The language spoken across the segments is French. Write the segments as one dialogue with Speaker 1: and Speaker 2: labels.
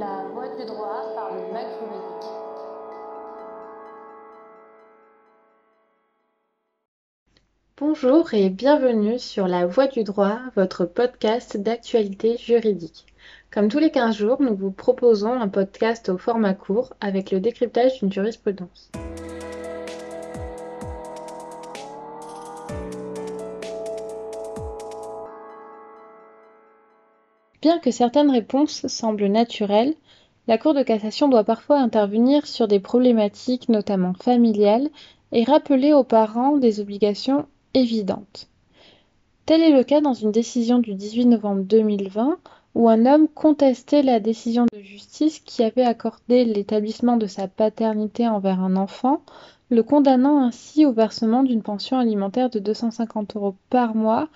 Speaker 1: la voie du droit par le. Bonjour et bienvenue sur La Voie du droit, votre podcast d'actualité juridique. Comme tous les 15 jours, nous vous proposons un podcast au format court avec le décryptage d'une jurisprudence. Bien que certaines réponses semblent naturelles, la Cour de cassation doit parfois intervenir sur des problématiques notamment familiales et rappeler aux parents des obligations évidentes. Tel est le cas dans une décision du 18 novembre 2020 où un homme contestait la décision de justice qui avait accordé l'établissement de sa paternité envers un enfant, le condamnant ainsi au versement d'une pension alimentaire de 250 euros par mois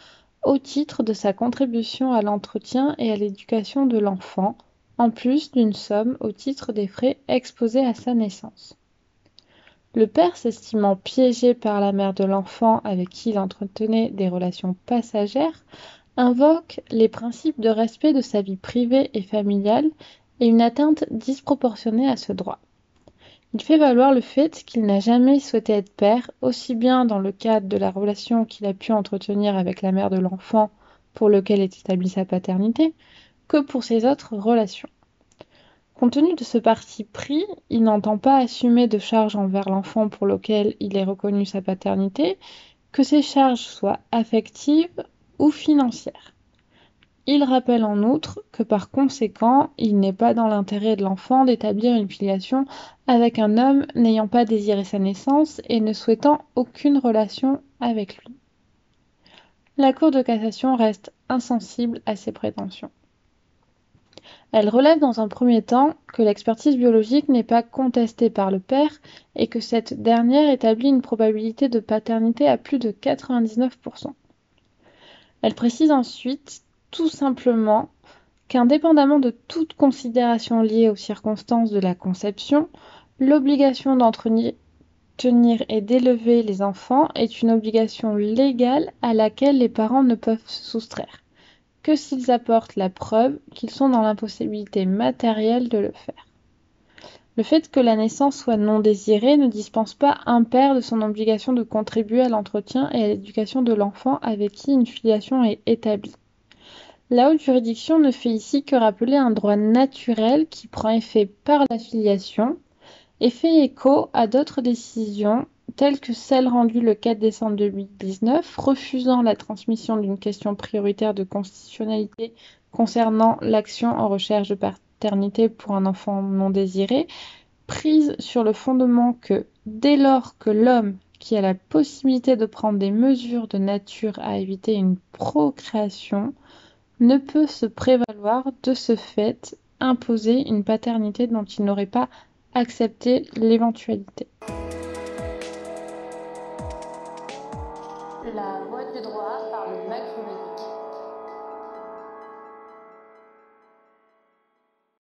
Speaker 1: au titre de sa contribution à l'entretien et à l'éducation de l'enfant, en plus d'une somme au titre des frais exposés à sa naissance. Le père, s'estimant piégé par la mère de l'enfant avec qui il entretenait des relations passagères, invoque les principes de respect de sa vie privée et familiale et une atteinte disproportionnée à ce droit. Il fait valoir le fait qu'il n'a jamais souhaité être père, aussi bien dans le cadre de la relation qu'il a pu entretenir avec la mère de l'enfant pour lequel est établie sa paternité, que pour ses autres relations. Compte tenu de ce parti pris, il n'entend pas assumer de charges envers l'enfant pour lequel il est reconnu sa paternité, que ces charges soient affectives ou financières. Il rappelle en outre que par conséquent, il n'est pas dans l'intérêt de l'enfant d'établir une filiation avec un homme n'ayant pas désiré sa naissance et ne souhaitant aucune relation avec lui. La Cour de cassation reste insensible à ces prétentions. Elle relève dans un premier temps que l'expertise biologique n'est pas contestée par le père et que cette dernière établit une probabilité de paternité à plus de 99%. Elle précise ensuite tout simplement qu'indépendamment de toute considération liée aux circonstances de la conception, l'obligation d'entretenir et d'élever les enfants est une obligation légale à laquelle les parents ne peuvent se soustraire que s'ils apportent la preuve qu'ils sont dans l'impossibilité matérielle de le faire. Le fait que la naissance soit non désirée ne dispense pas un père de son obligation de contribuer à l'entretien et à l'éducation de l'enfant avec qui une filiation est établie. La haute juridiction ne fait ici que rappeler un droit naturel qui prend effet par la filiation et fait écho à d'autres décisions telles que celle rendue le 4 décembre 2019 refusant la transmission d'une question prioritaire de constitutionnalité concernant l'action en recherche de paternité pour un enfant non désiré, prise sur le fondement que dès lors que l'homme qui a la possibilité de prendre des mesures de nature à éviter une procréation ne peut se prévaloir de ce fait imposer une paternité dont il n'aurait pas accepté l'éventualité.
Speaker 2: La droit par le